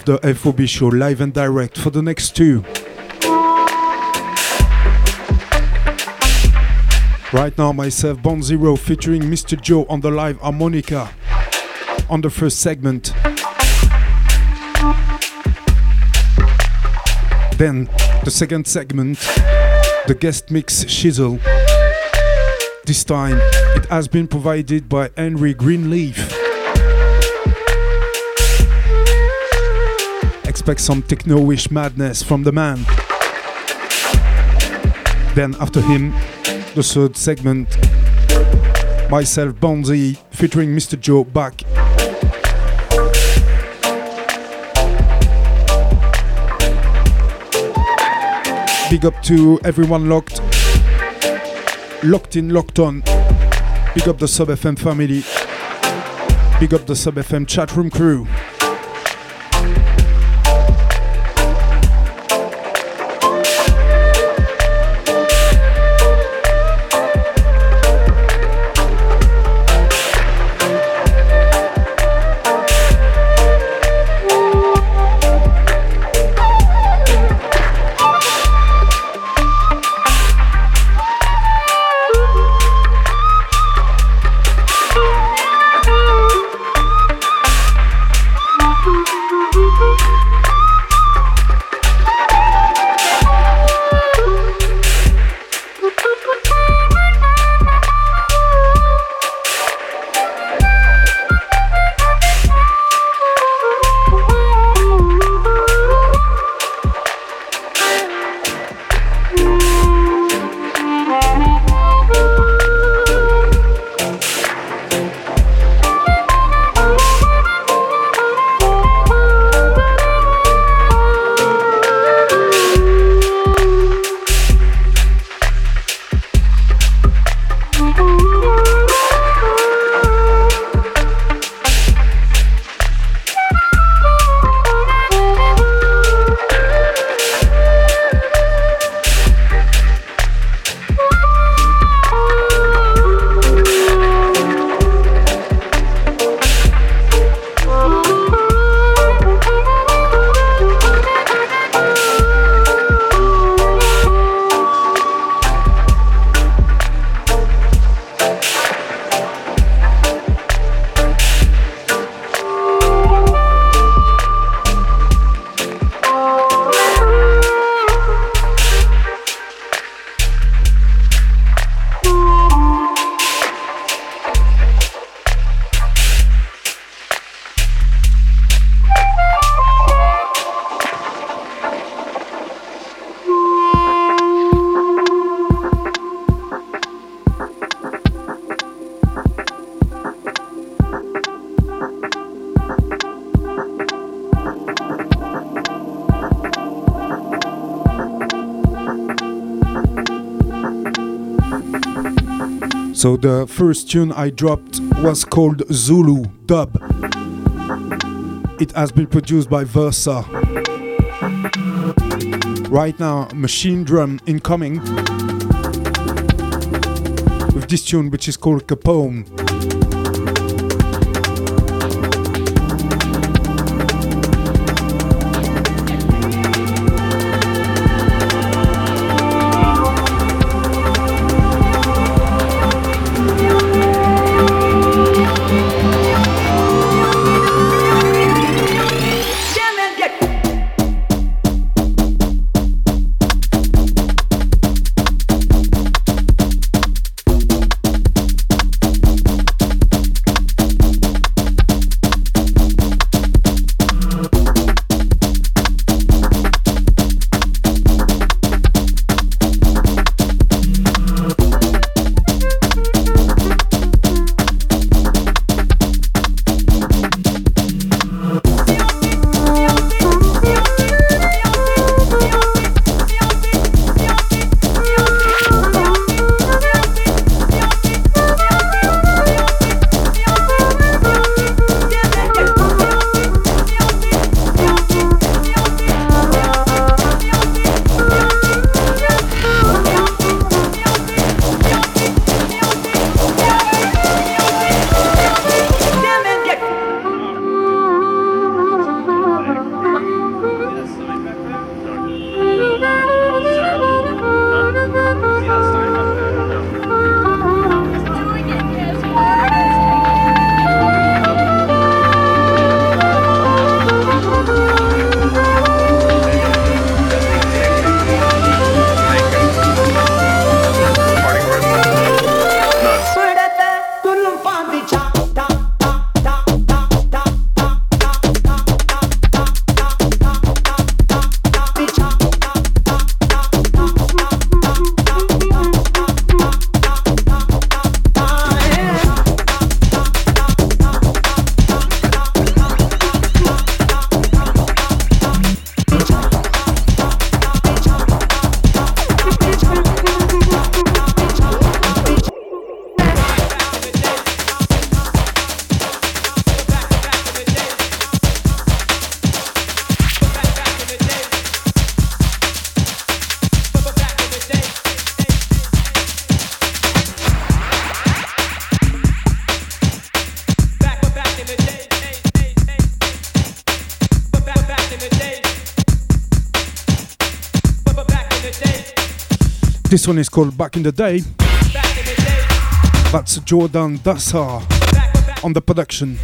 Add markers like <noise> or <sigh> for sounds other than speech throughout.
Of the FOB show live and direct for the next two. Right now, myself, BunZer0, featuring Mr. Jo on the live harmonica on the first segment. Then, the second segment, the guest mix Shizzle. This time, it has been provided by Henry Greenleaf. Expect some techno-ish madness from the man. Then after him, the third segment, myself Bonzi featuring Mr. Jo back. Big up to everyone locked, locked in, locked on. Big up the Sub FM family. Big up the Sub FM chat room crew. So the first tune I dropped was called Zulu Dub. It has been produced by Versa. Right now, Machinedrum incoming with this tune which is called Capone. One is called Back in the Day. That's Jordan Dassa on the production.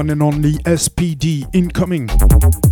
One and only SPD incoming.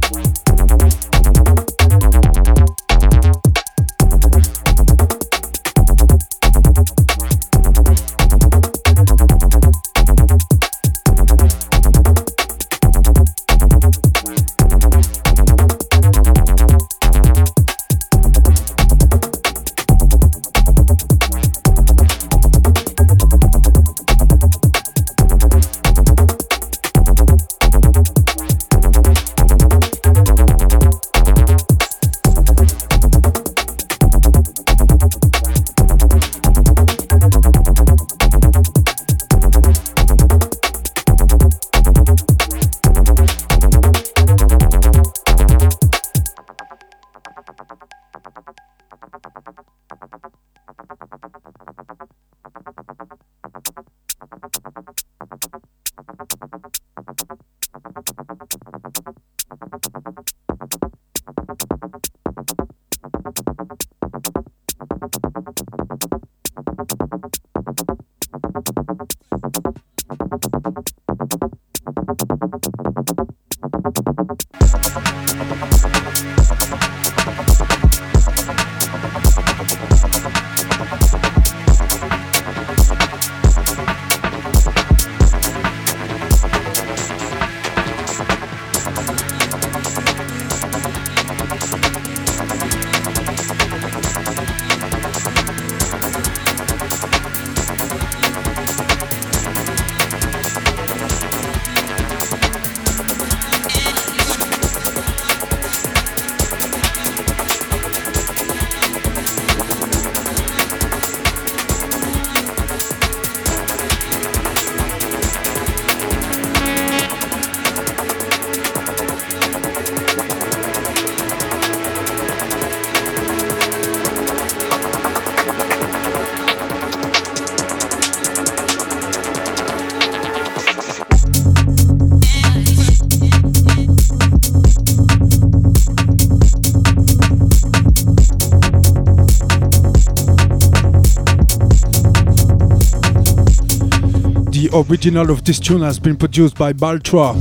Original of this tune has been produced by Baltra.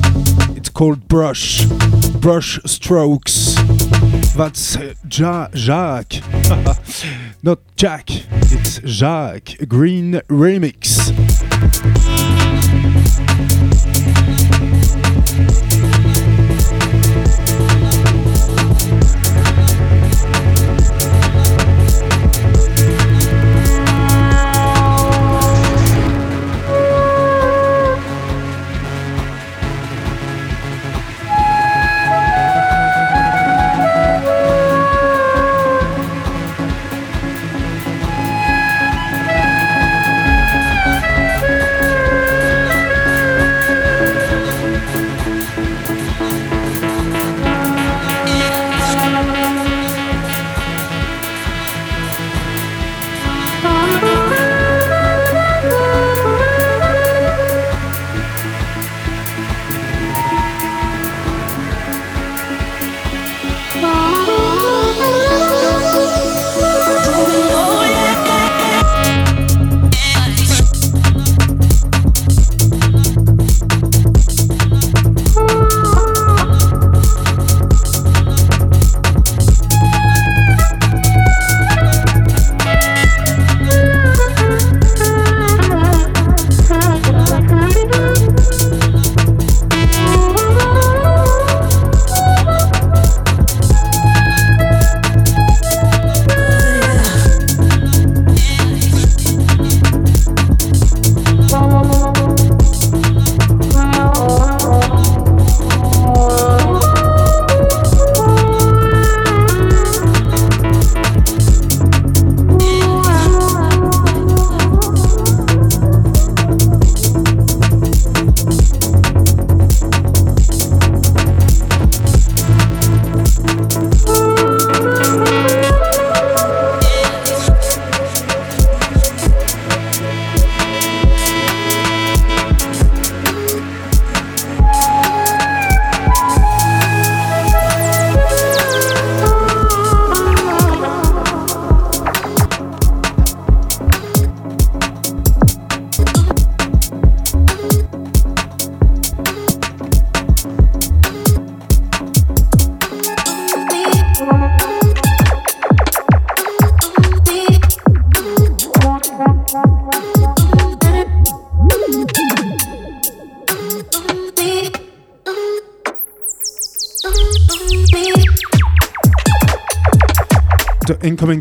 It's called Brush. Brush Strokes. That's uh, ja- Jacques. <laughs> Not Jack. It's Jacques. Green Remix.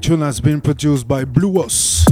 Tune has been produced by Bluos.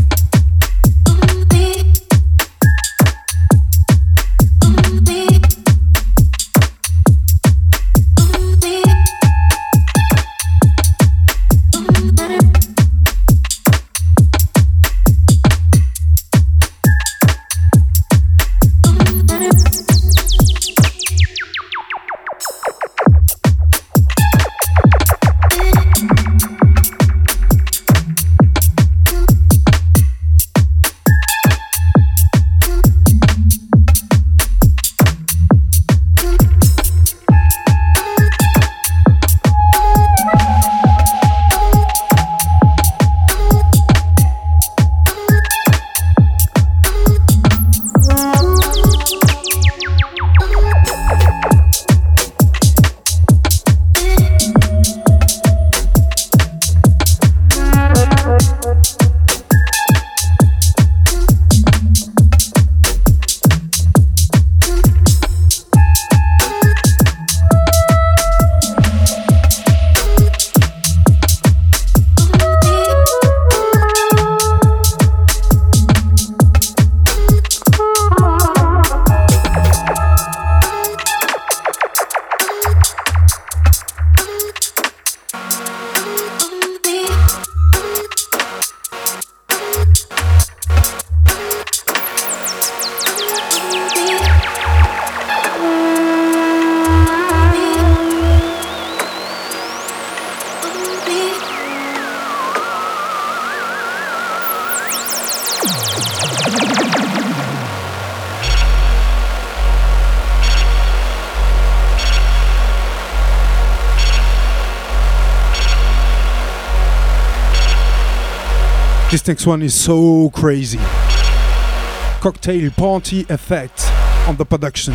Next one is so crazy. cocktail party effect on the production.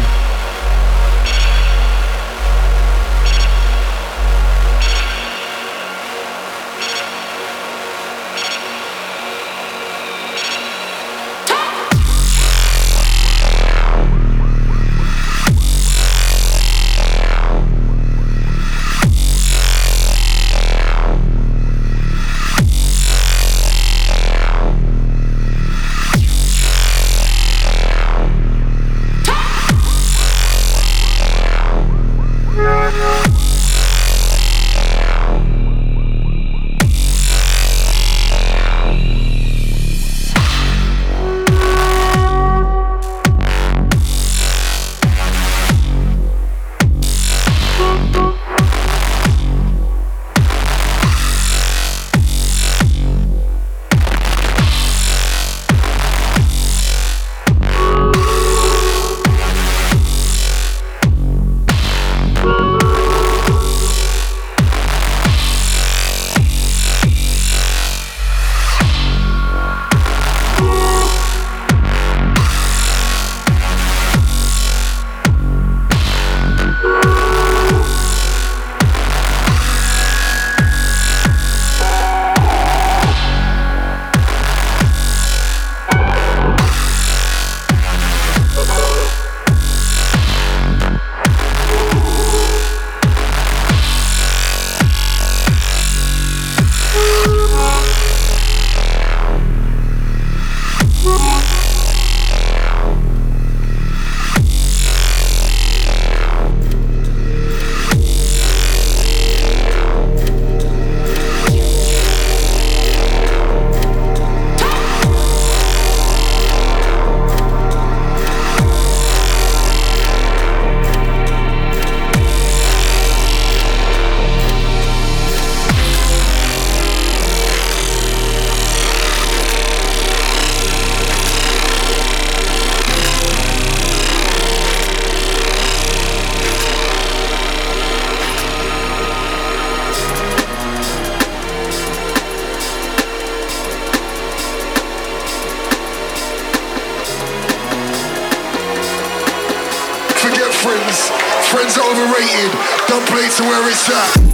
where it's at.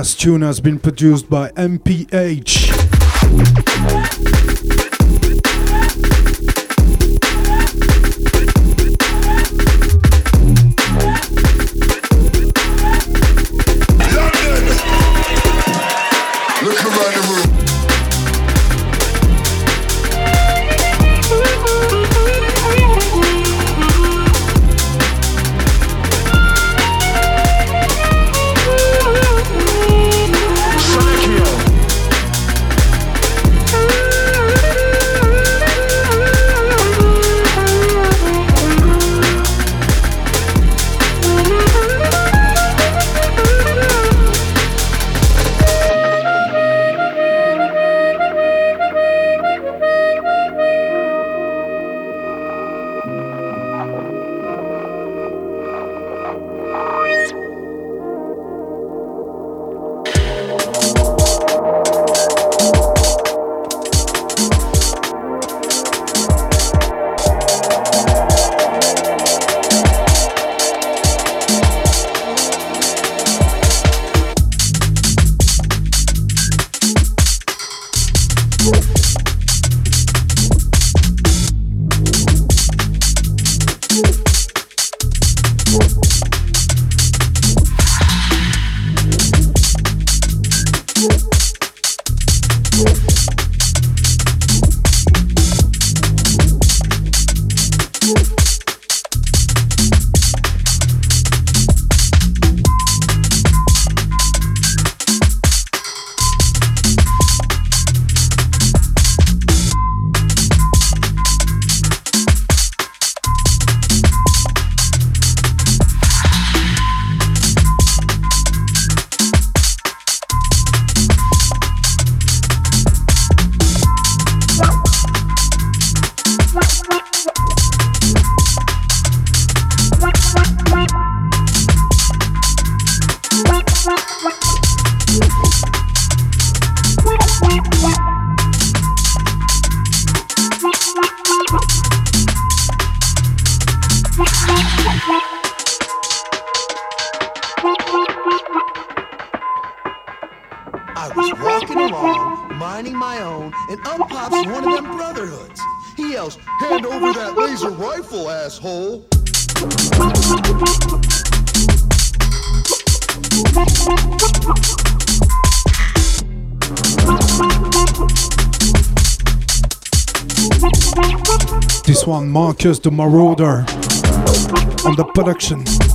Badass tune has been produced by MPH. Marcus the Marauder on the production.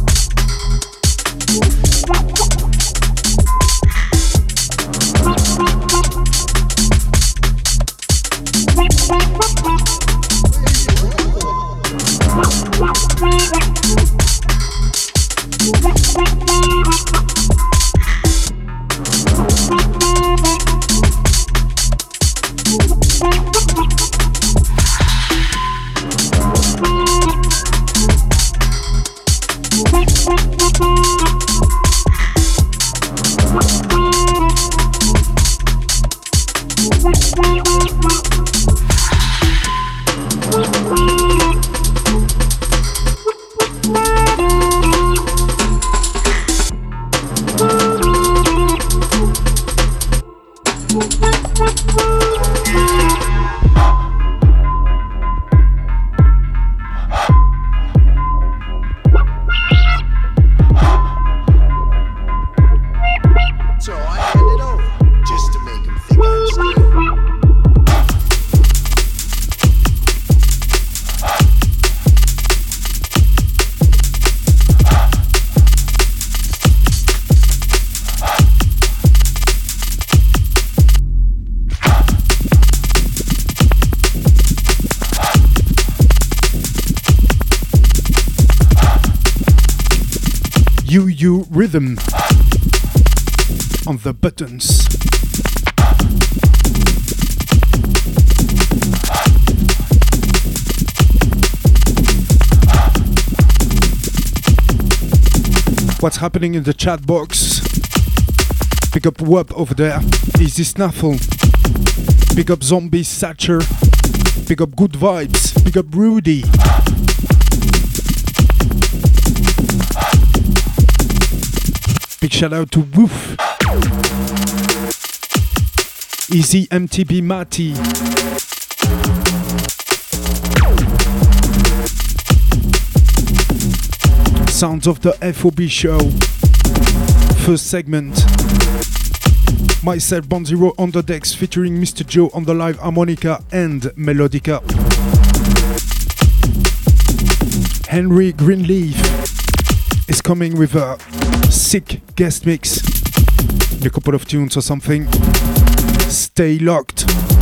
The buttons. What's happening in the chat box? Pick up Wub over there. Easy Snaffle. Pick up Zombie Satcher. Pick up Good Vibes. Pick up Rudy. Big shout out to Woof. Easy MTB Mati. Sounds of the FOB show. First segment. Myself BunZer0 on the decks featuring Mr. Jo on the live harmonica and melodica. Henry Greenleaf is coming with a sick guest mix. A couple of tunes or something. Stay locked.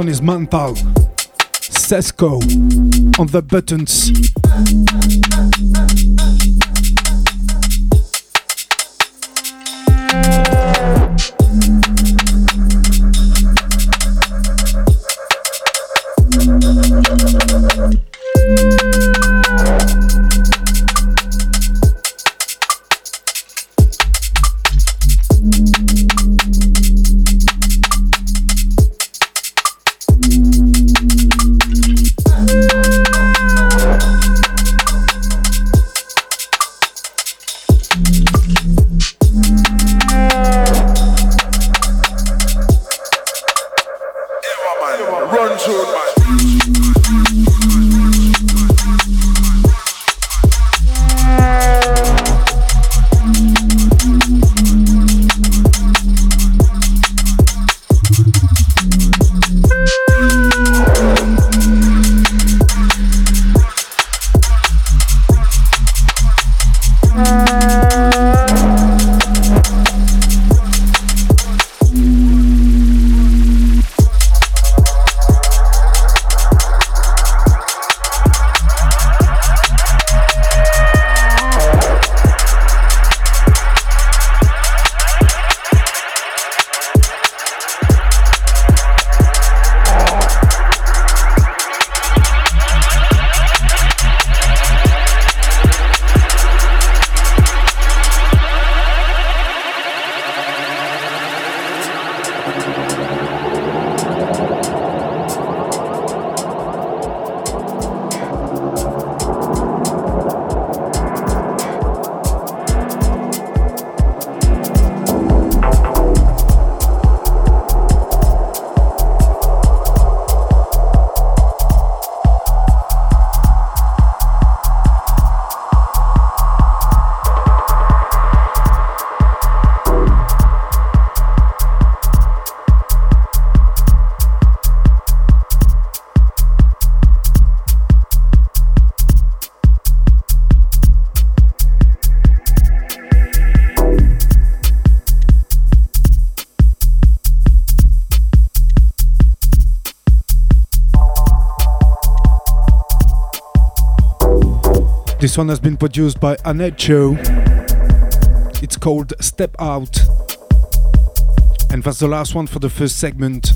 One is Mental. Sesco on the buttons. One has been produced by Anecho. It's called Step Out. And that's the last one for the first segment.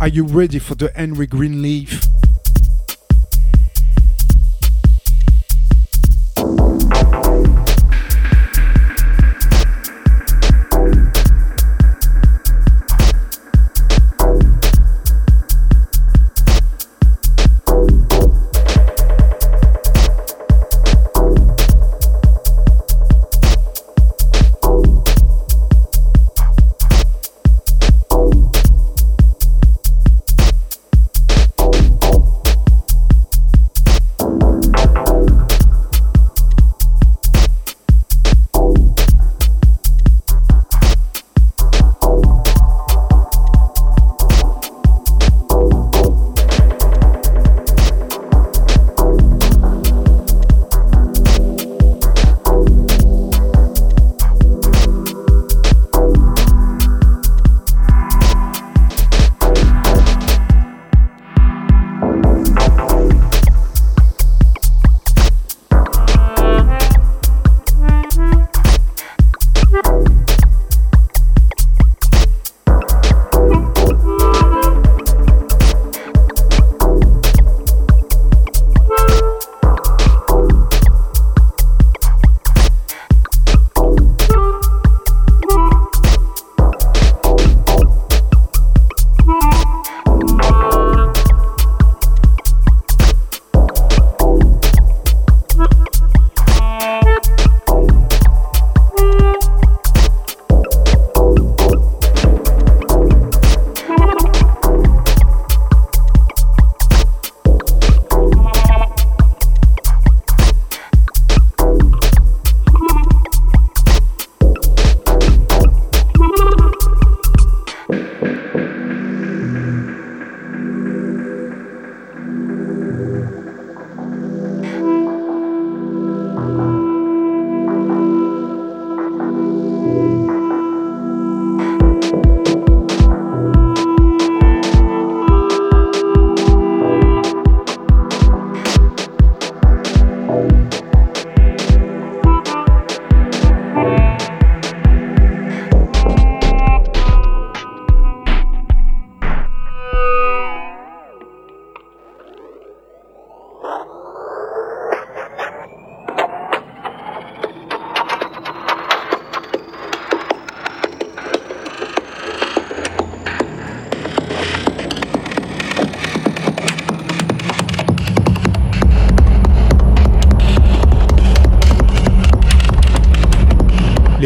Are you ready for the Henry Greenleaf?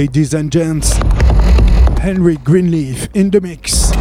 Ladies and gents, Henry Greenleaf in the mix.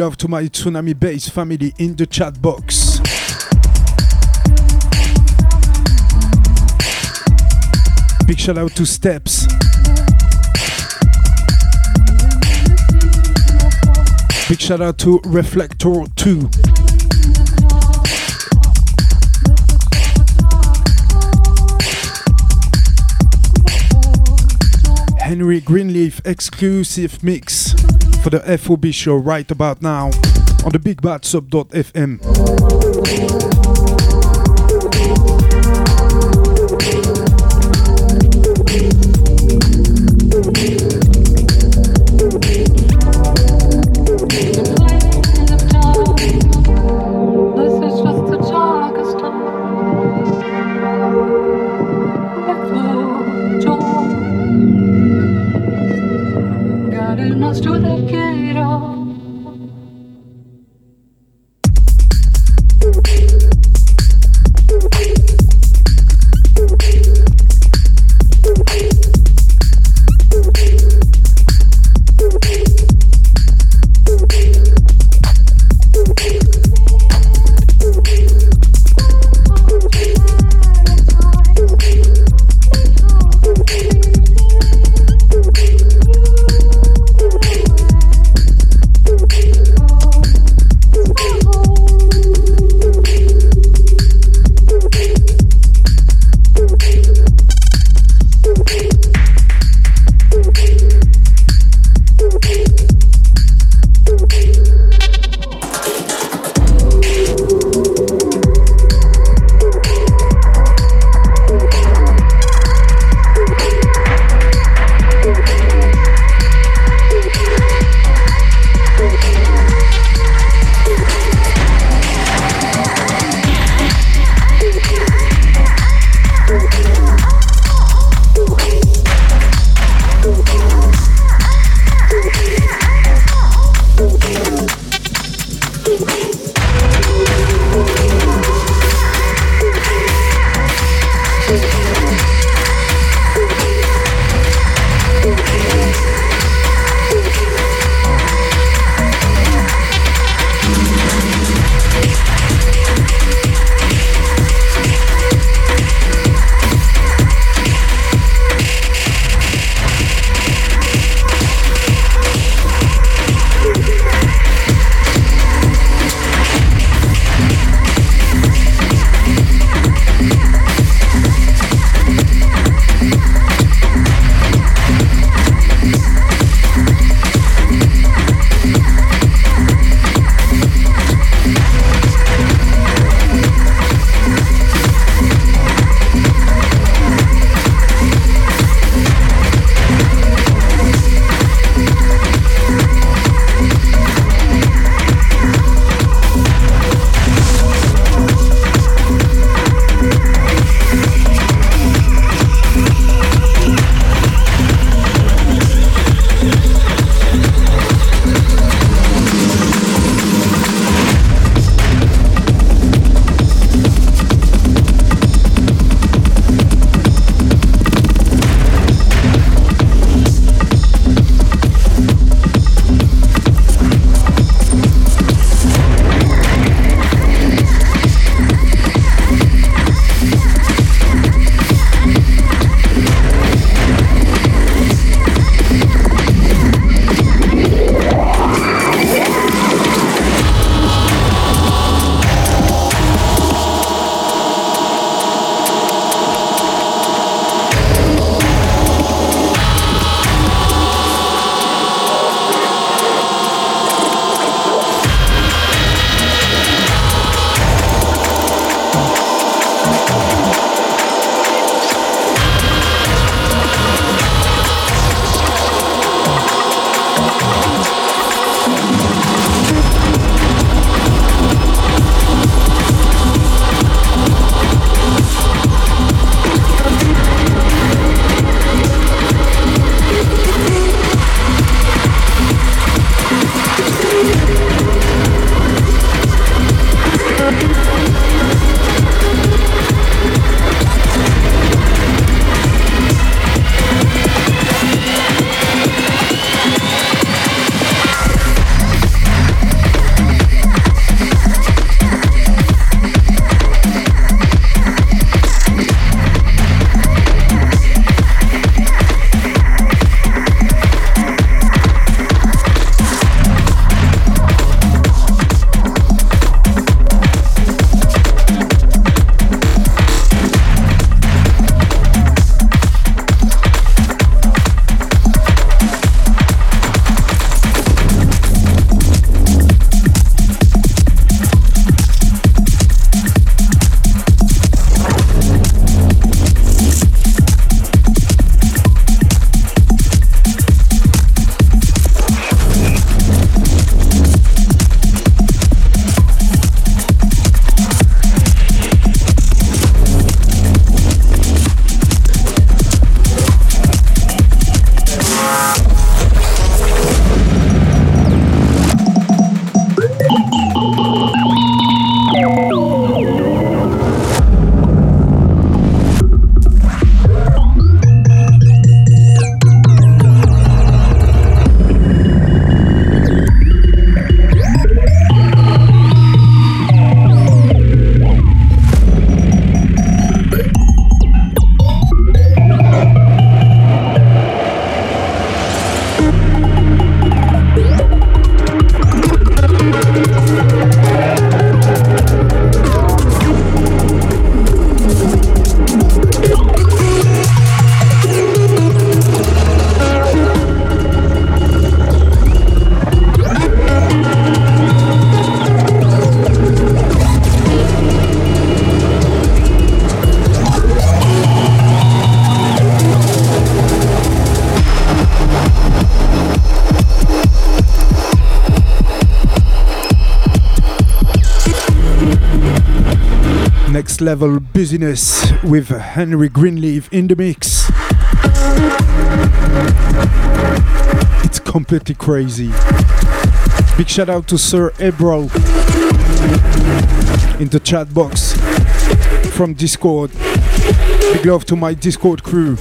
Love to my Tsunami Bass family in the chat box. Big shout out to Steps. Big shout out to Reflector 2. Henry Greenleaf exclusive mix for the FOB show right about now on the Big level busyness with Henry Greenleaf in the mix. It's completely crazy. Big shout out to Sir Ebro in the chat box from Discord. Big love to my Discord crew.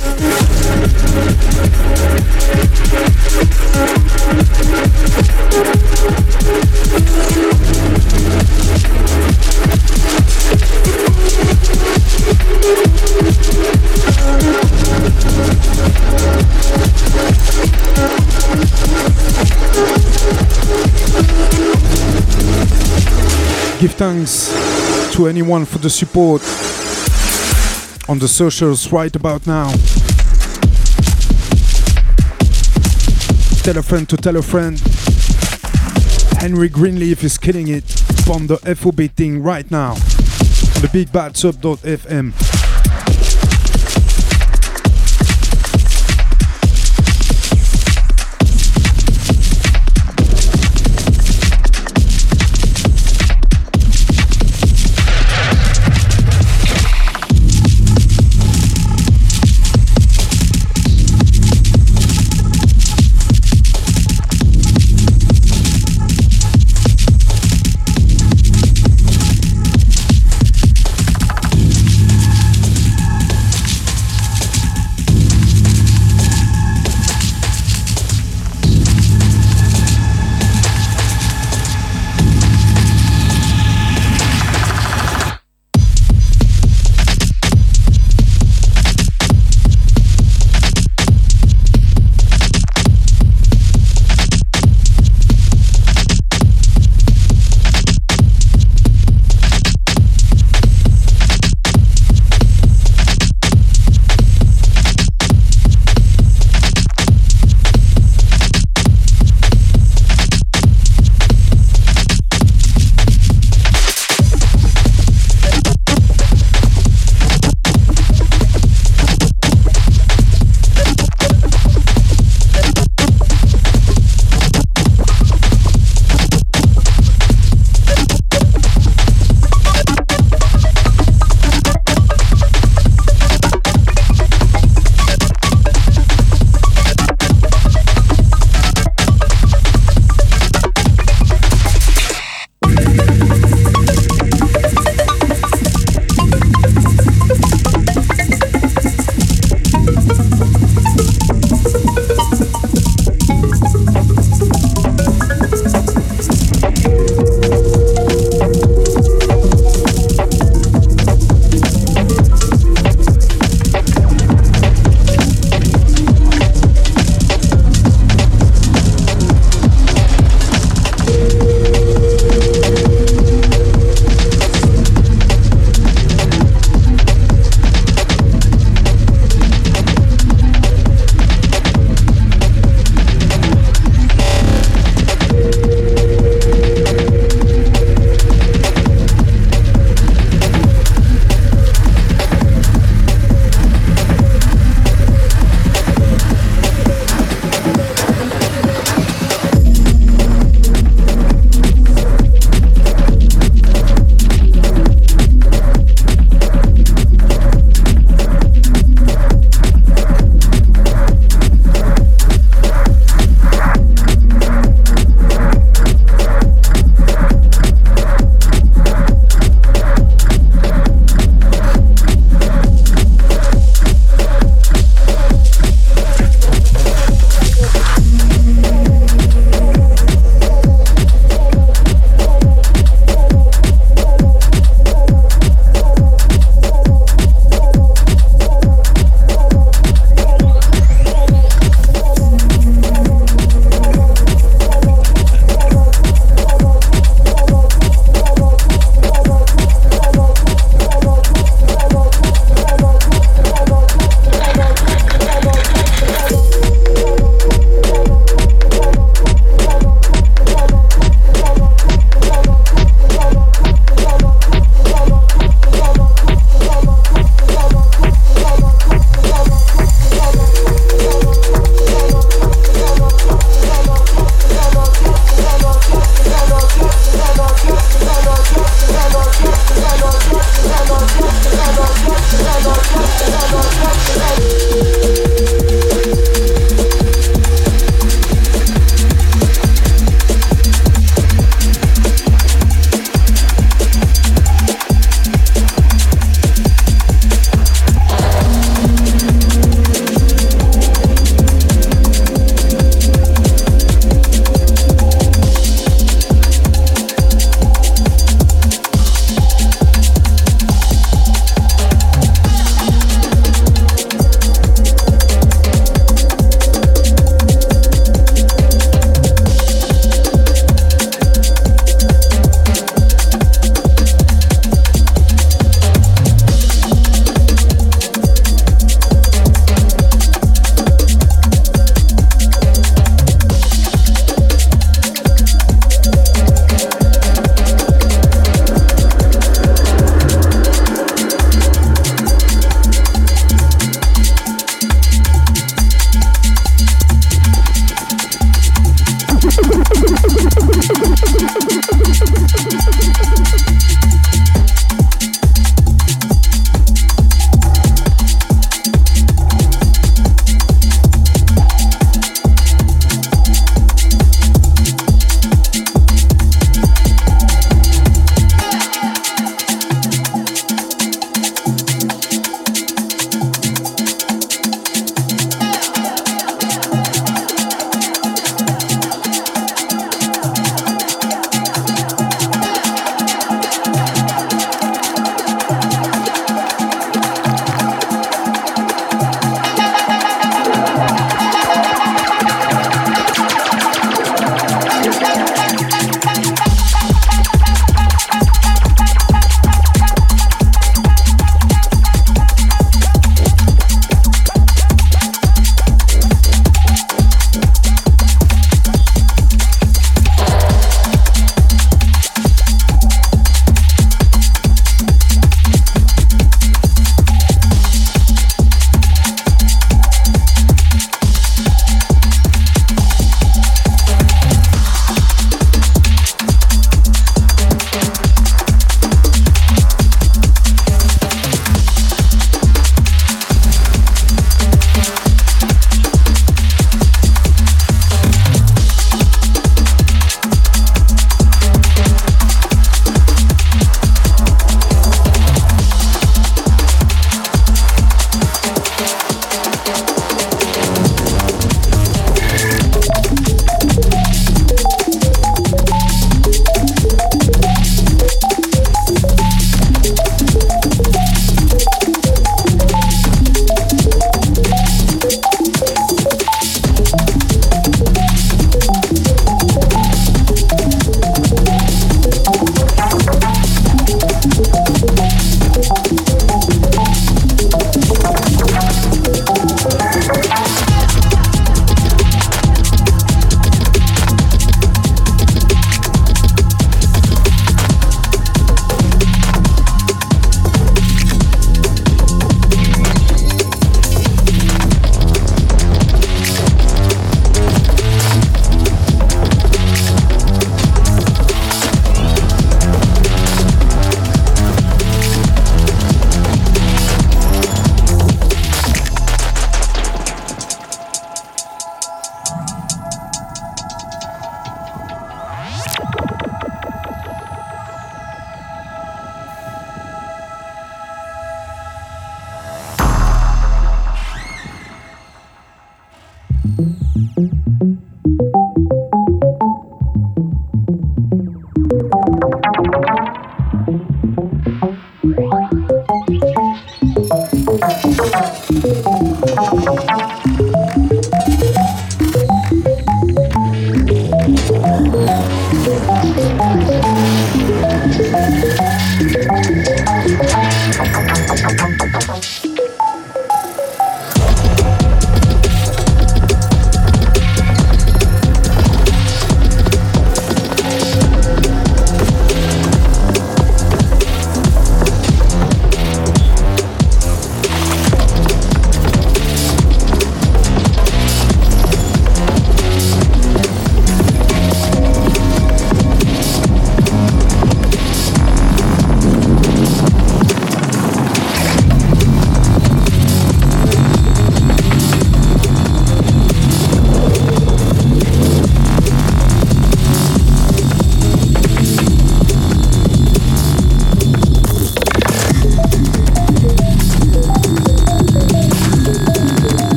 Give thanks to anyone for the support on the socials right about now. Tell a friend to tell a friend. Henry Greenleaf is killing it from the FOB thing right now the big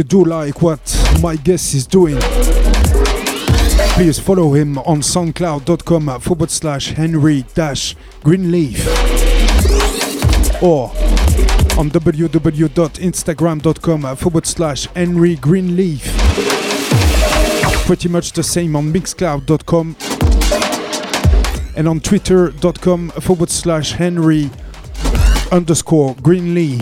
you do like what my guest is doing, please follow him on soundcloud.com forward slash Henry dash Greenleaf or on www.instagram.com forward slash Henry Greenleaf. Pretty much the same on mixcloud.com and on twitter.com forward slash Henry underscore Greenleaf.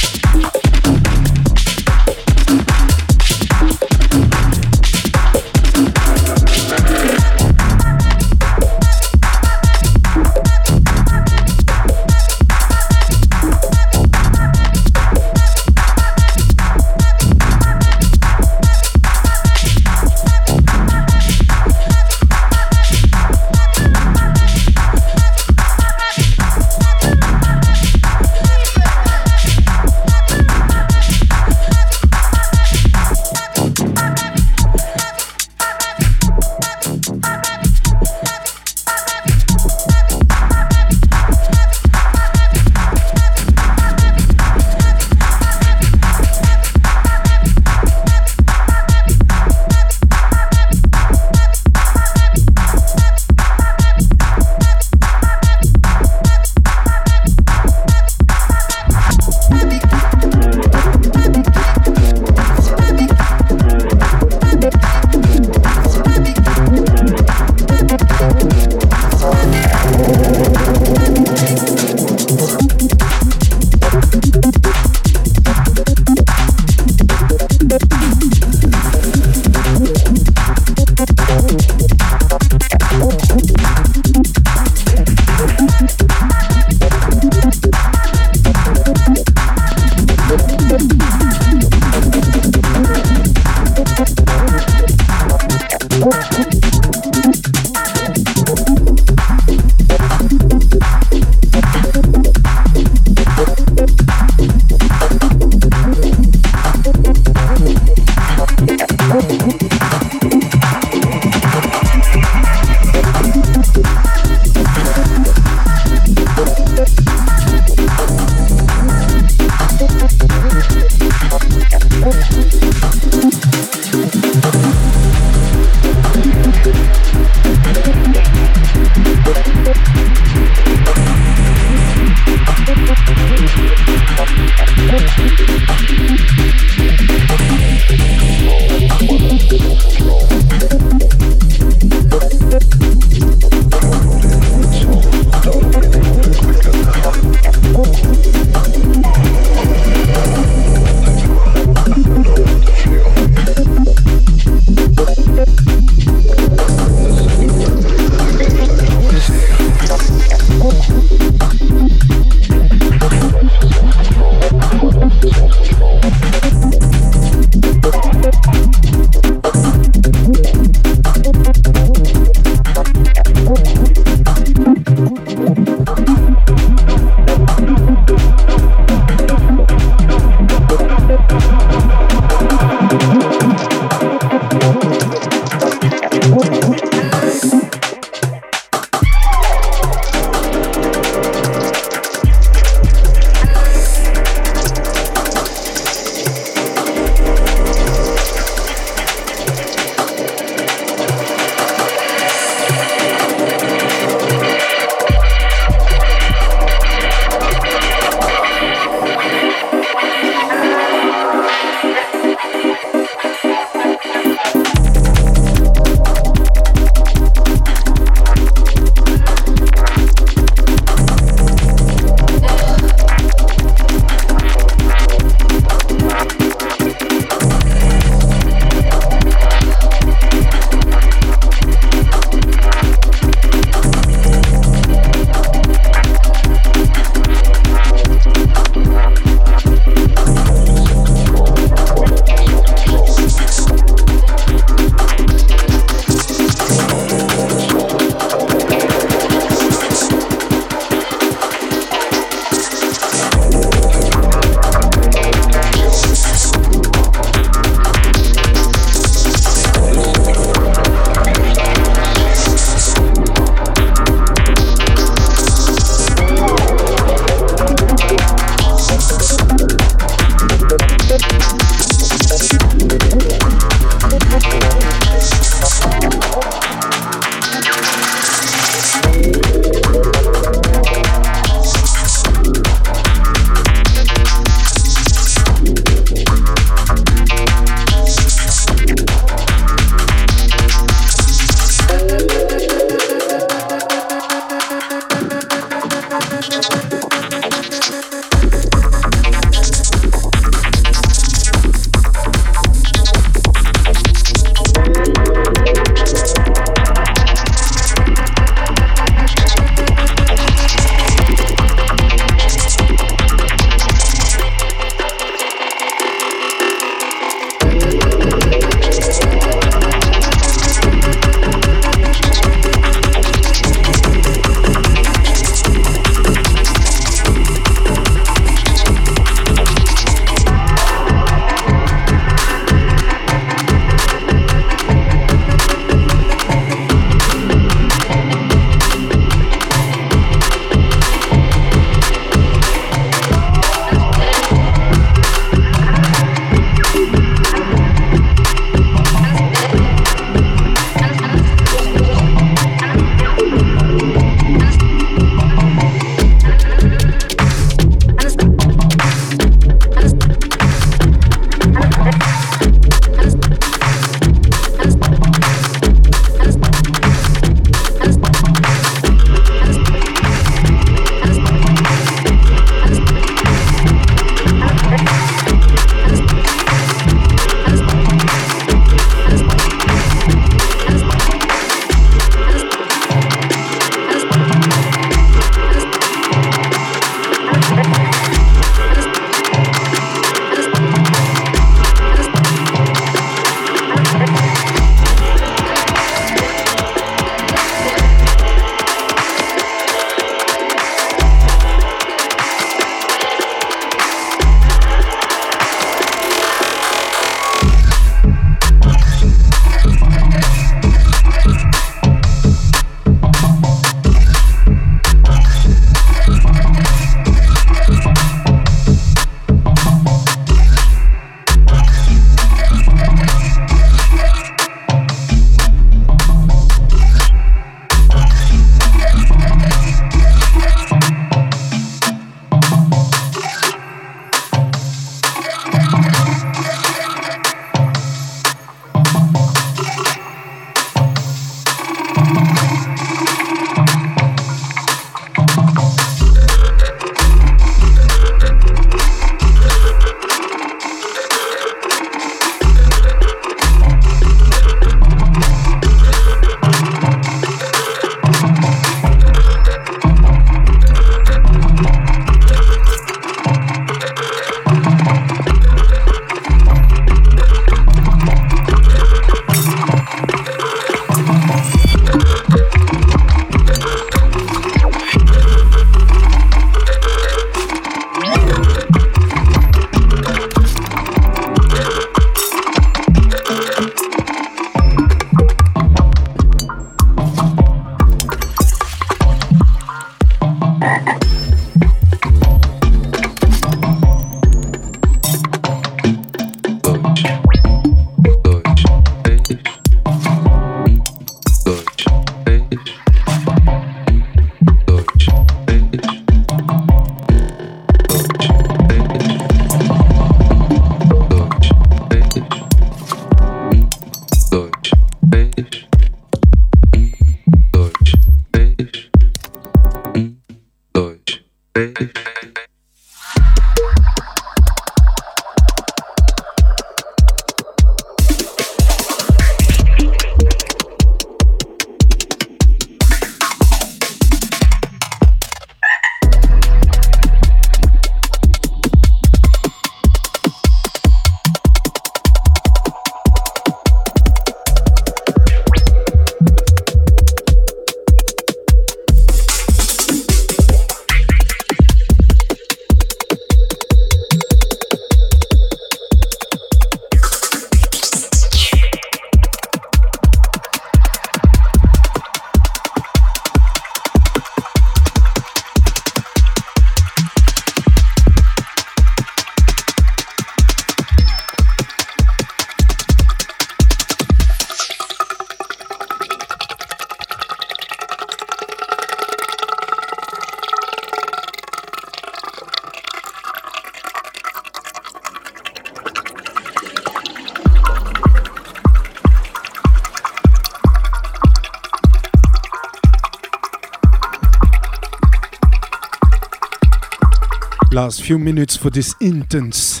Last few minutes for this intense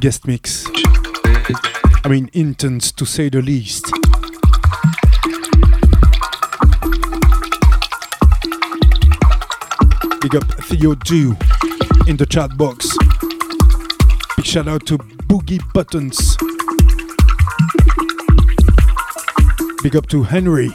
guest mix. I mean, intense to say the least. Big up Theo Do in the chat box. Big shout out to Boogie Buttons. Big up to Henry.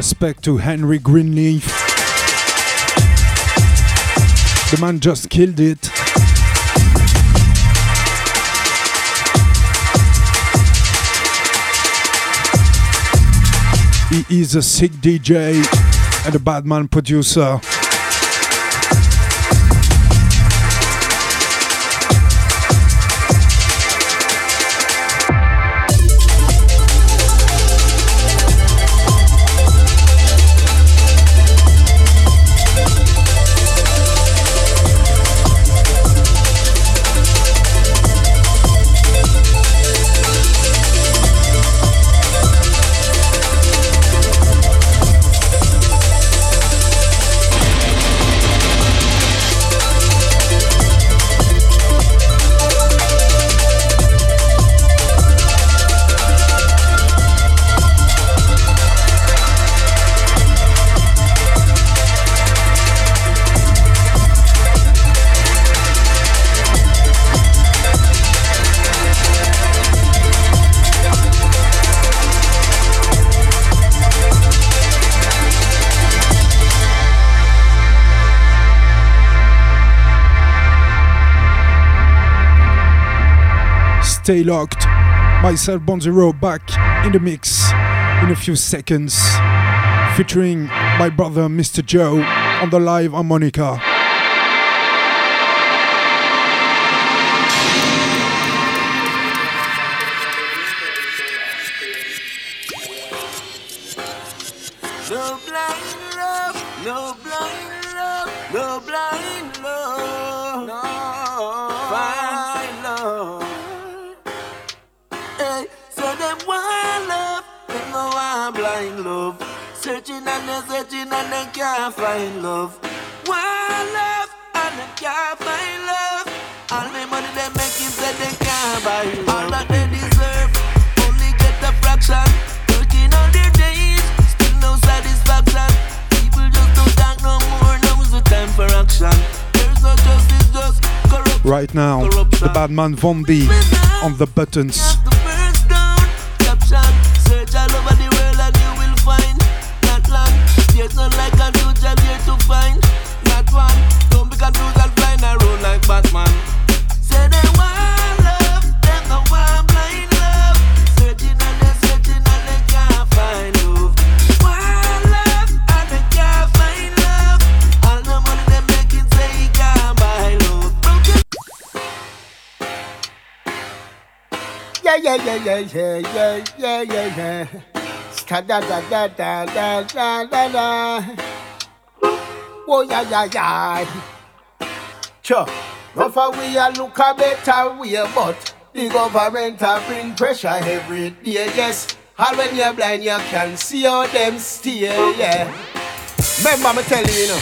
Respect to Henry Greenleaf. The man just killed it. He is a sick DJ and a bad man producer. Stay locked. Myself BunZer0 back in the mix in a few seconds, featuring my brother Mr. Jo on the live harmonica. Searching and they can't find love. One love and they can't find love. All the money they making said they can't buy love. All that they deserve, only get fraction. Working all their days, still no satisfaction. People just don't talk no more. The time for action. There's no justice, just corruption. Right now, corruption. the bad man Von D on the buttons. yeah, yeah, yeah, yeah, yeah, yeah, yeah, yeah. Da da da da da da da da. Oh yeah, yeah, yeah. Sure. Not for we a look a better way, but the government a bring pressure every day. Yes, and when you're blind, you can see all them steer. Yeah. Remember me tell you, you know.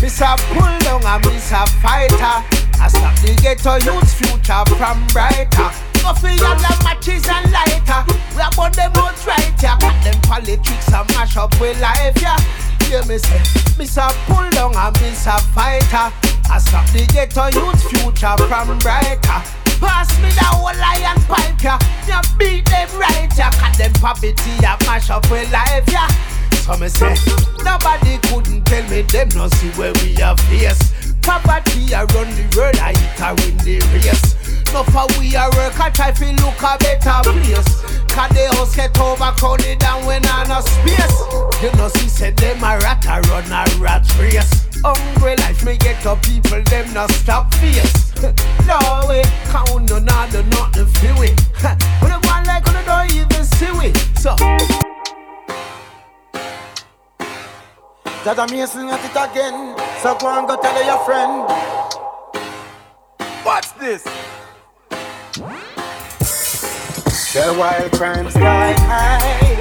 Miss a pull down and miss a fighter. I stop the ghetto youth future from brighter. Coffee and the matches and lighter. We about them out right here. Got them politics and mash up with life, yeah. Hear me say, Miss a pull down and Miss a fighter. I stop the ghetto youth future from brighter. Pass me the whole lion pipe, yeah. You beat them right, yeah. Got them poverty and mash up with life, yeah. So me say, nobody couldn't tell me them no see where we are face. Poverty around the world, I eat a win the race. No for we a work, I try to look a better place. Cause the house get overcrowded and when I no space. You know, see, said them a rat a run a rat race. Hungry life, me get up people, them not stop face. <laughs> no way, count no not do nothing feel it. <laughs> When I go like, when I don't even see it. So. That I'm missing at it again. So go and go tell your friend. What's this? The wild crime sky high,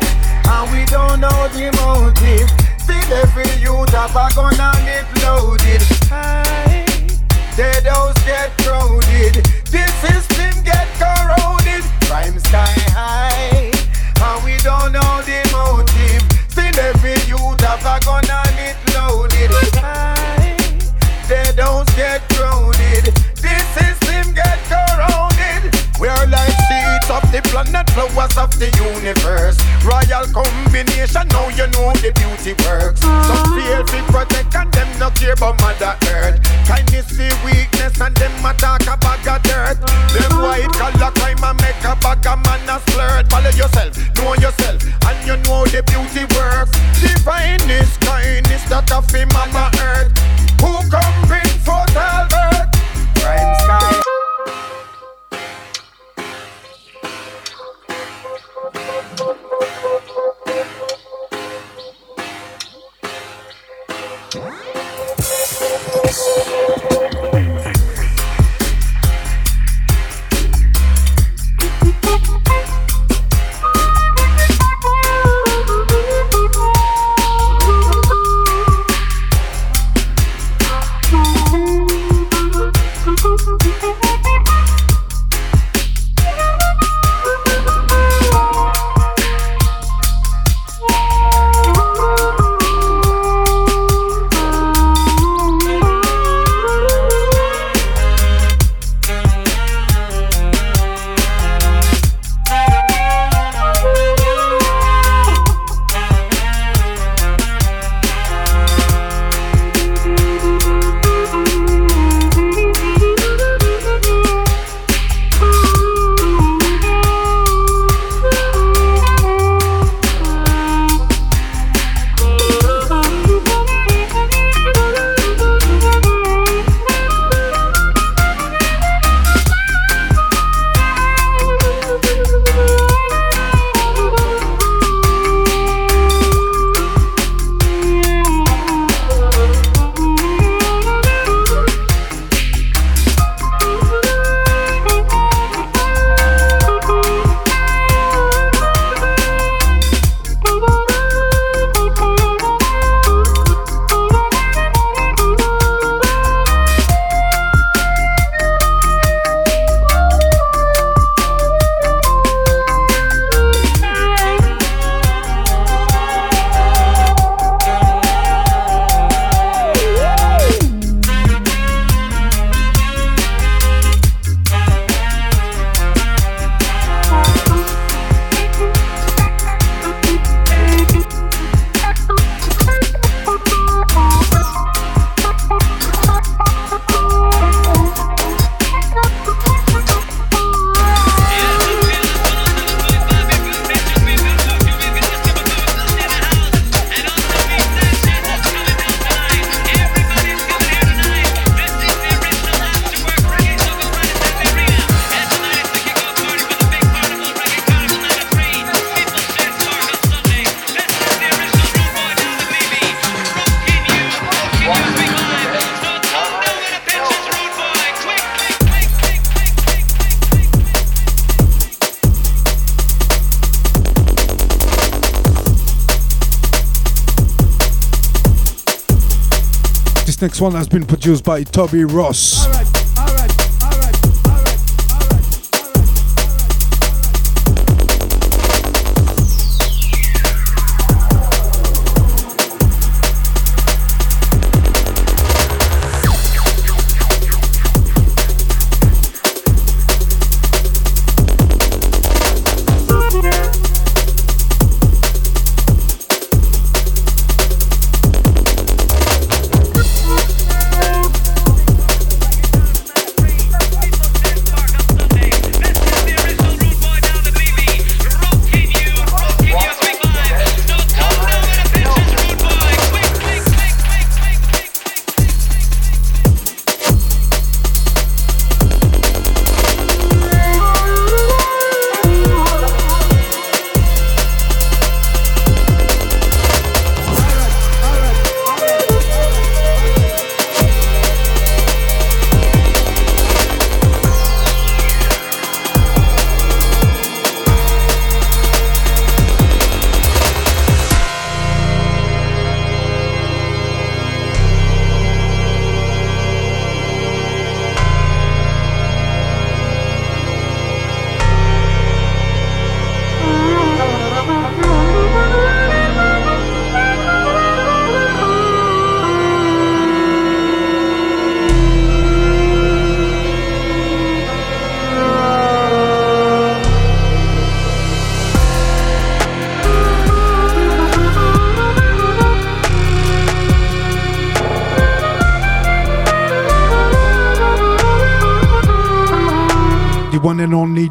and we don't know the motive. Still every youth have a gun and it loaded. Dead house get crowded. This system get corroded. Crime sky high, and we don't know the motive. Still every youth have a gun and it loaded. High, planet, flowers of the universe. Royal combination, now you know the beauty works. Some feel fi protect and them not care about Mother Earth. Kindness see weakness and them attack a bag of dirt. Them white collar crime and make a bag of man a flirt. Next one has been produced by Toby Ross.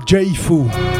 J-Fu.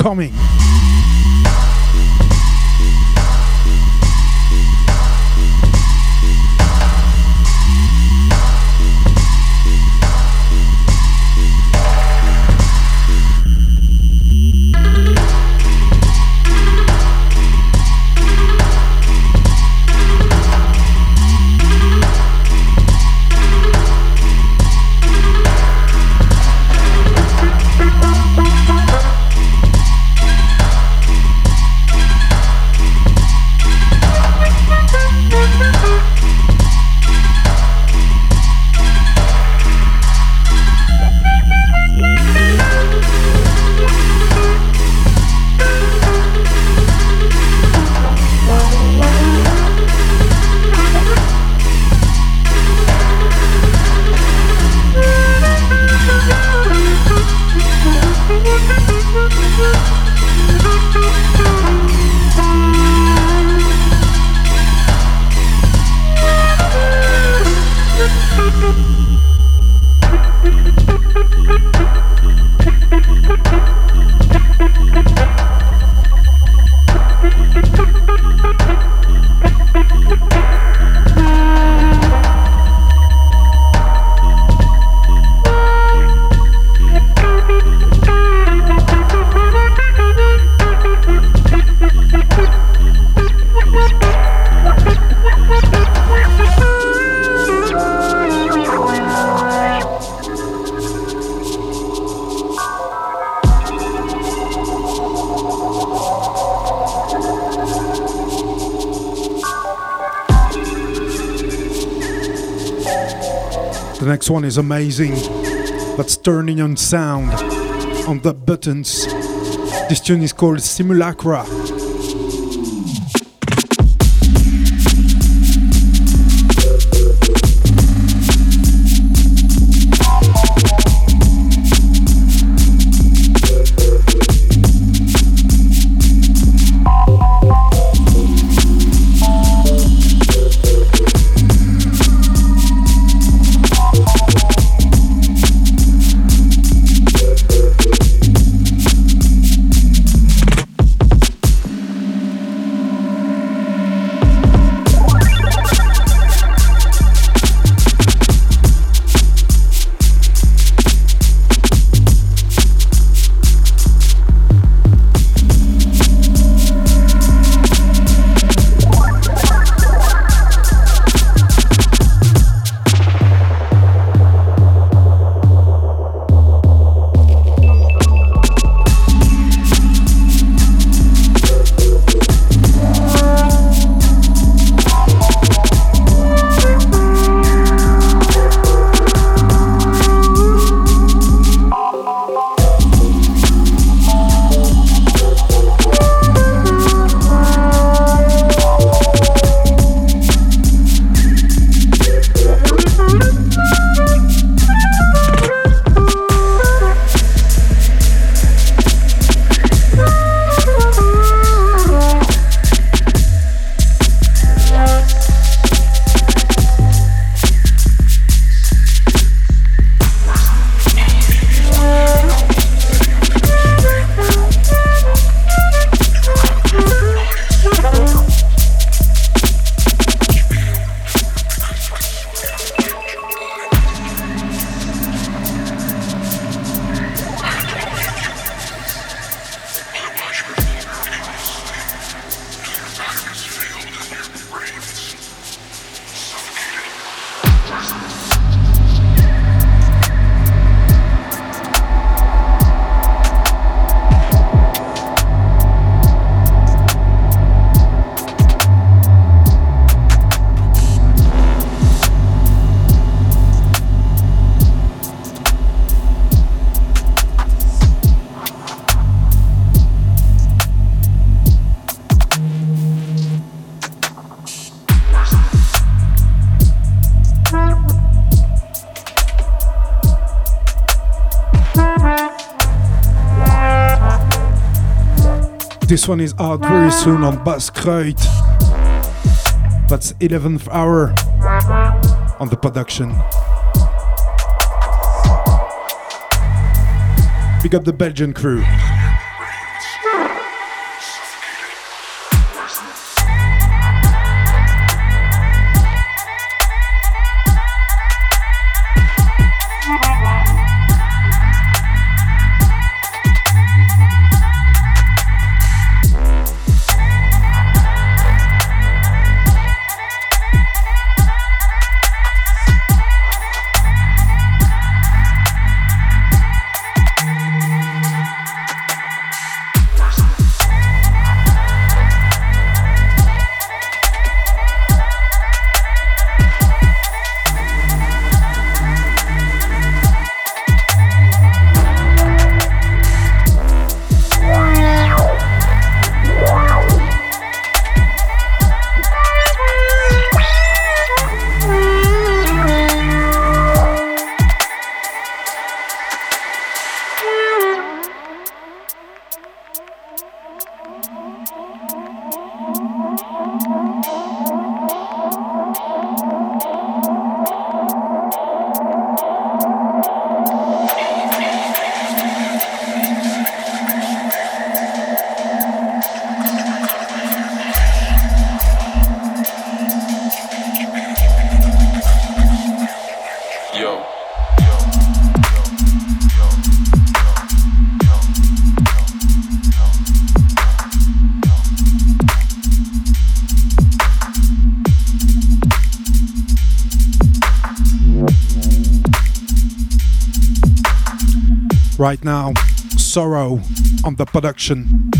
Incoming. One is amazing. That's turning on sound on the buttons. This tune is called Simulacra. This one is out very soon on Buzzkreut. That's 11th hour on the production. Big up the Belgian crew. Sorrow on the production.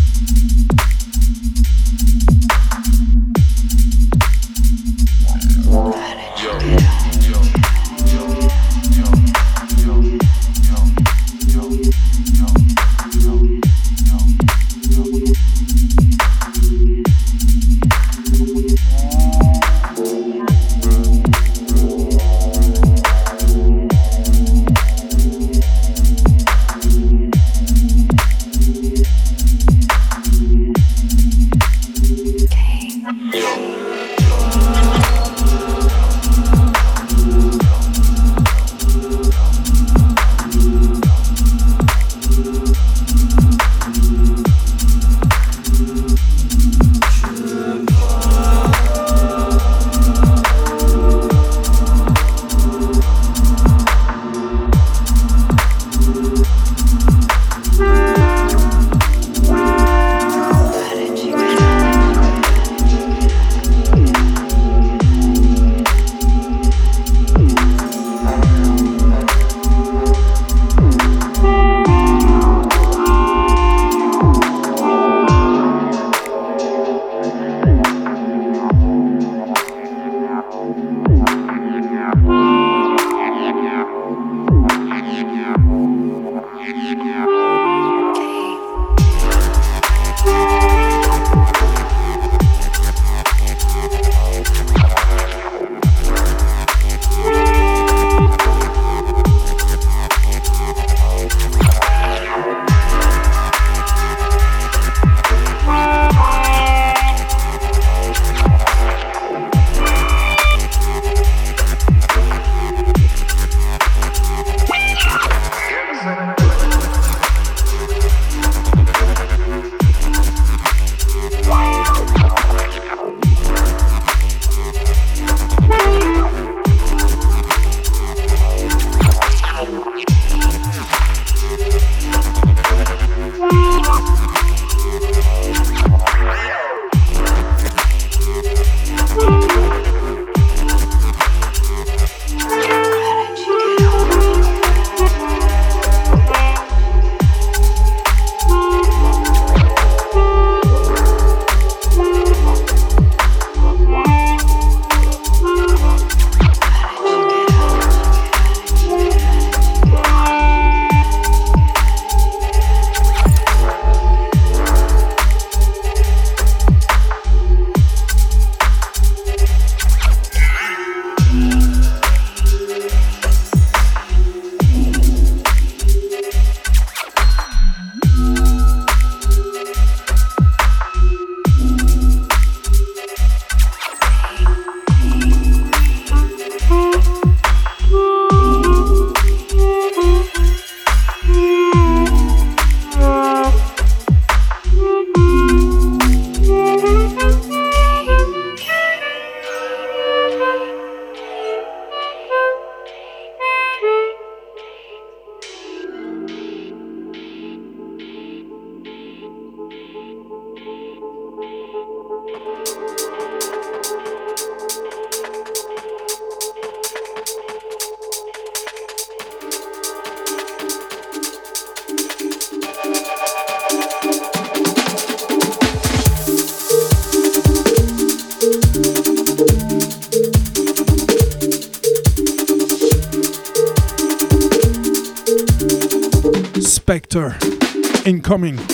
coming.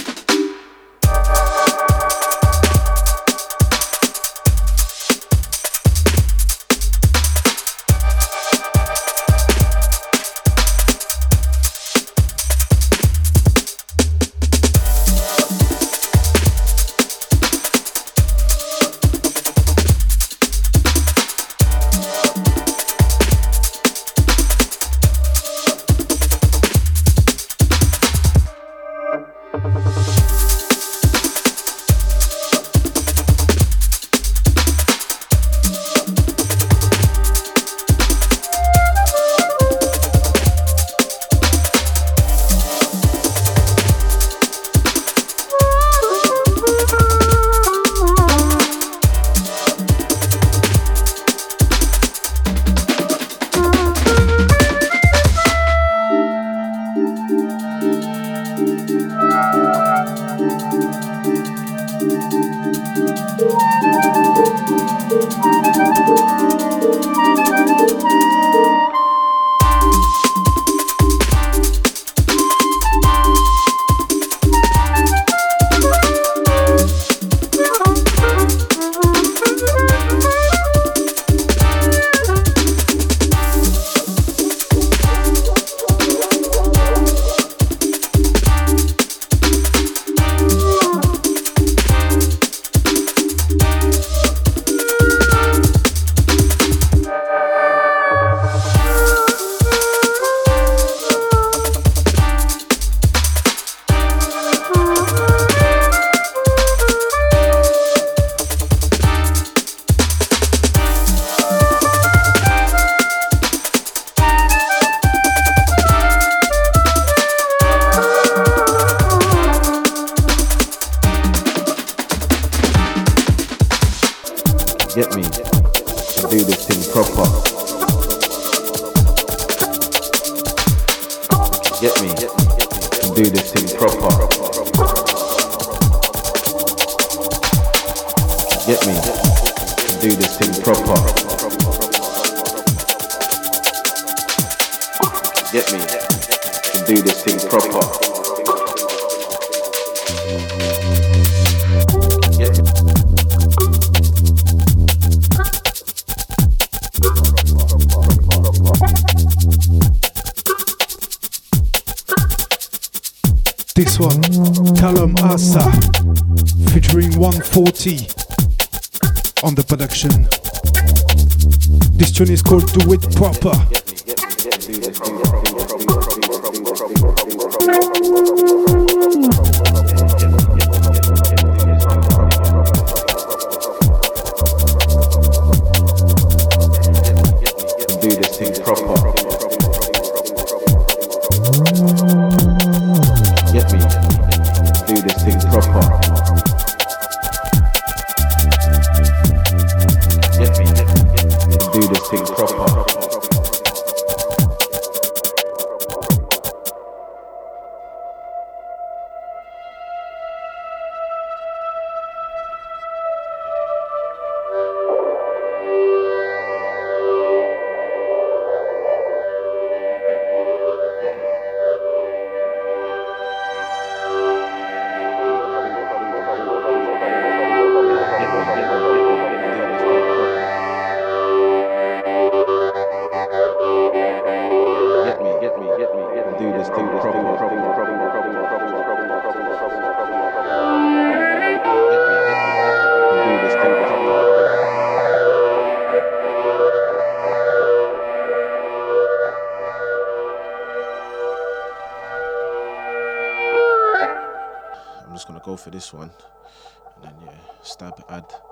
do this thing proper. Get me. Do this thing proper. Get me. This one, Tell them Asa, featuring 140. Incoming. tune is called Do It Proper. one. And then you stab, add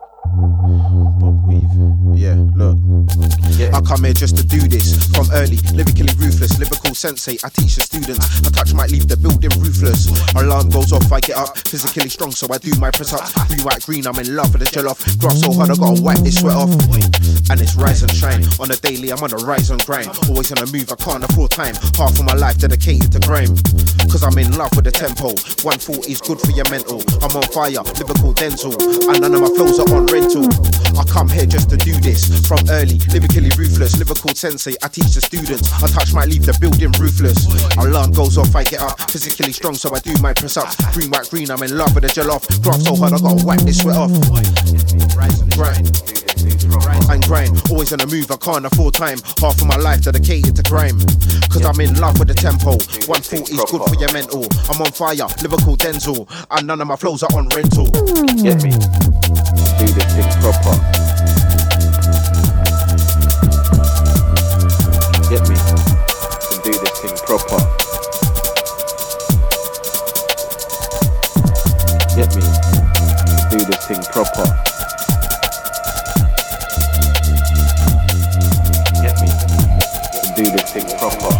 sensei, I come here just to do this. From early, literally ruthless, Libical sensey. I teach the students. A touch might leave the building ruthless. Alarm goes off, I get up. Physically strong, so I do my press ups. Blue, white, green, I'm in love with the gel off. Grass so hard, I gotta wipe this sweat off. And it's rise and shine. On a daily, I'm on a rise and grind. Always on the move, I can't afford time. Half of my life dedicated to grime. Cause I'm in love with the tempo. 140 is good for your mental. I'm on fire, lyrical Denzel. And none of my flows are on rental. I come here just to do this. From early, lyrically ruthless, lyrical sensei, I teach the students. A touch might leave the building ruthless. Alarm goes off, I get up. Physically strong, so I do my press ups. Green, white, green, I'm in love with the gel off. Graph so hard, I gotta wipe this sweat off. Grind and grind. Always on the move, I can't afford time. Half of my life dedicated to crime. Cause I'm in love with the tempo. 140 is good for your mental. I'm on fire, lyrical Denzel. And none of my flows are on rental. Get me? Do this thing proper. This thing proper. Get me? Do this thing proper. thing proper.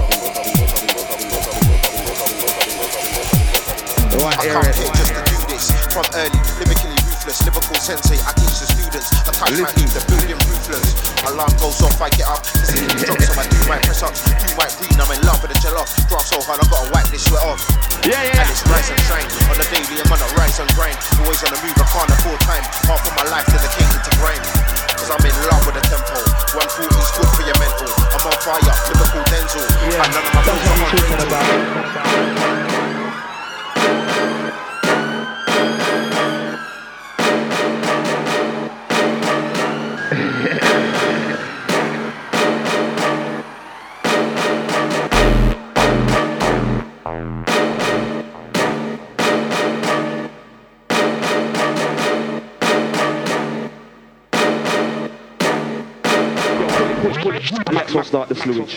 I come here just to do this from early, lyrically ruthless, lyrical sensei. I teach the students. I touch my leave the building ruthless. Alarm goes off, I get up. Physically strong, so I do my press ups. Blue, white, green, I'm in love with the gel off. Draft so hard, I gotta wipe this sweat off. Yeah, yeah. And it's rise and shine. On the daily, I'm on a rise and grind. Always on the move, I can't afford time. Half of my life dedicated to grind. Cause I'm in love with the tempo. 140 is good for your mental. I'm on fire, Liverpool Denzel. Yeah, and none of my that's what I'm talking start the fluid.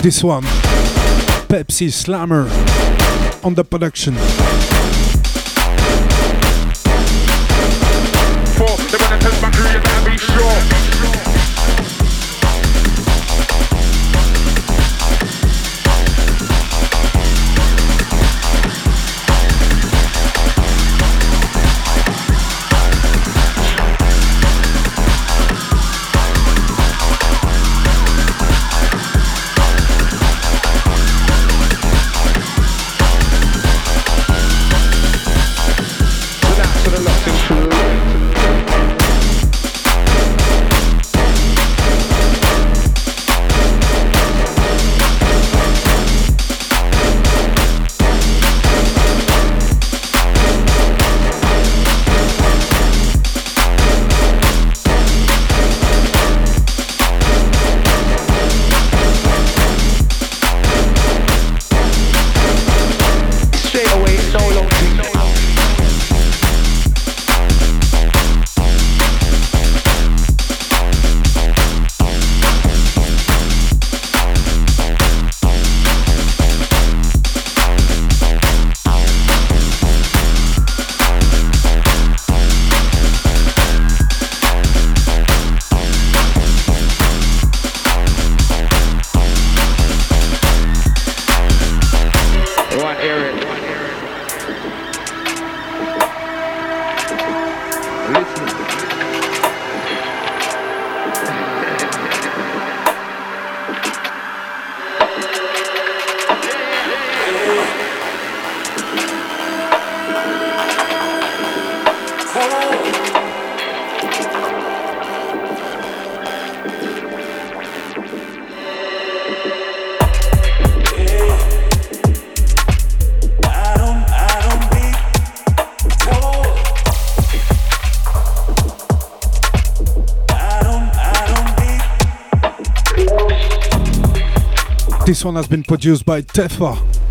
This one, Pepsi Slammer on the production. One has been produced by Tefa.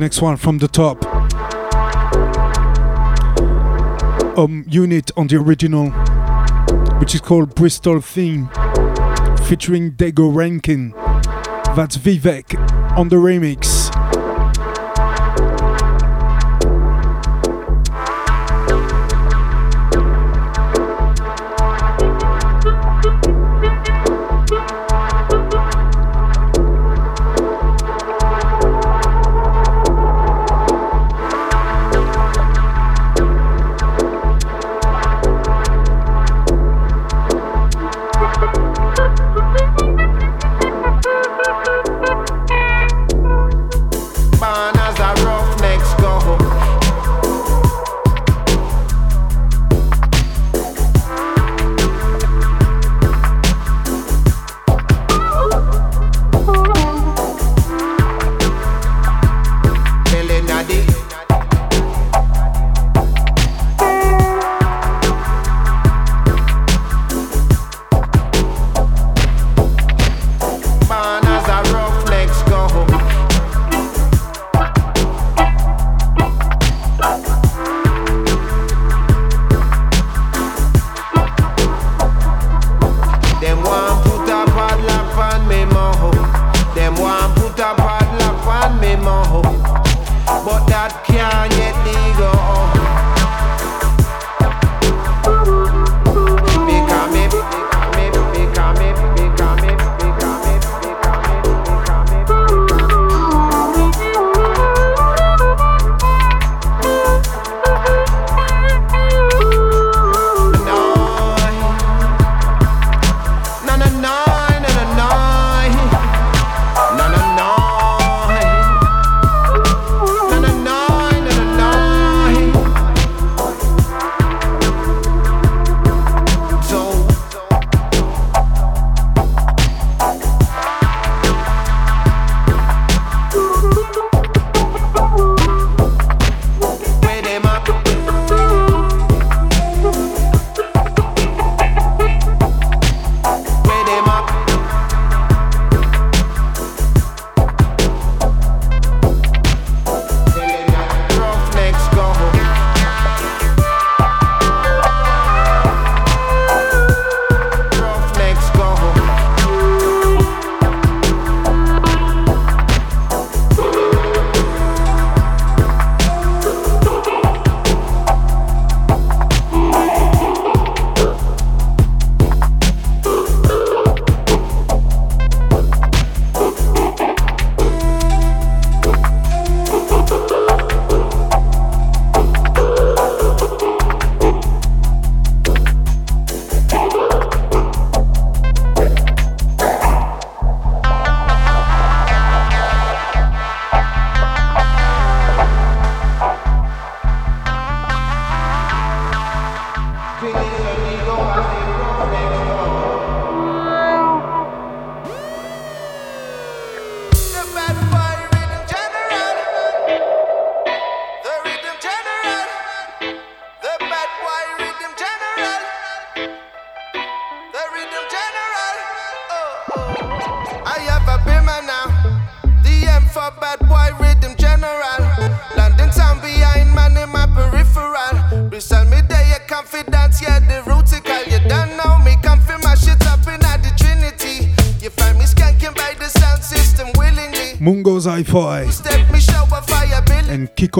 Next one from the top. Um, unit on the original, which is called Bristol Theme, featuring Dego Rankin. That's Vivek on the remix.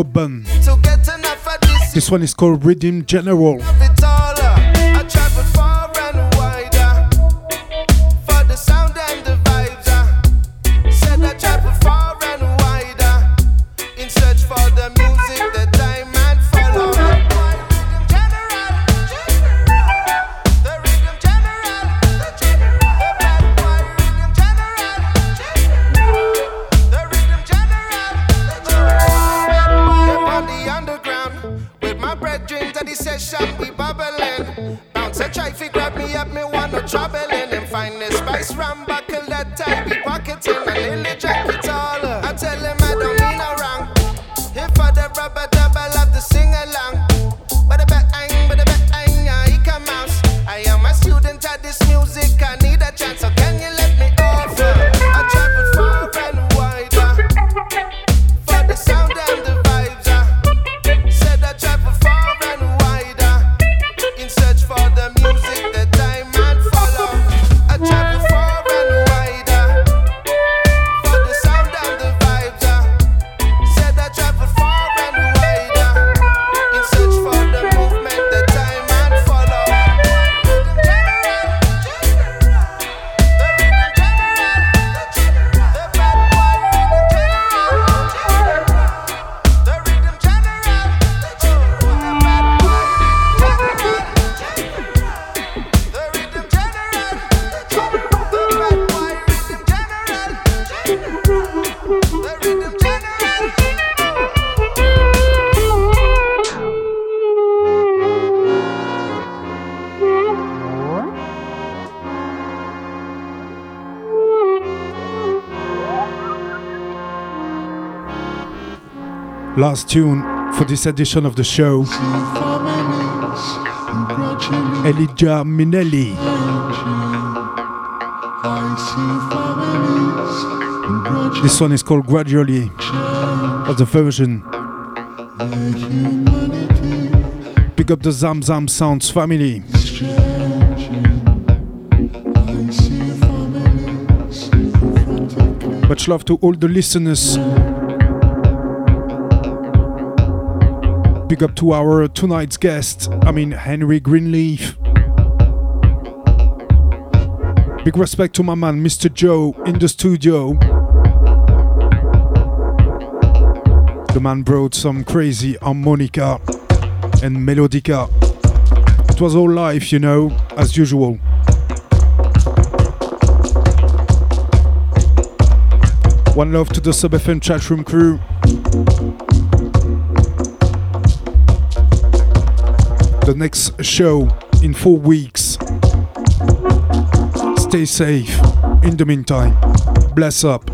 And Bun. This one is called Rhythm General. Last tune for this edition of the show. Elijah Minelli. This one is called Gradually, as the version. Pick up the Zam Zam Sounds family. Much love to all the listeners. Big up to our tonight's guest, I mean Henry Greenleaf. Big respect to my man Mr. Jo in the studio. The man brought some crazy harmonica and melodica. It was all live, you know, as usual. One love to the Sub FM chatroom crew. The next show in four weeks. Stay safe. In the meantime, bless up.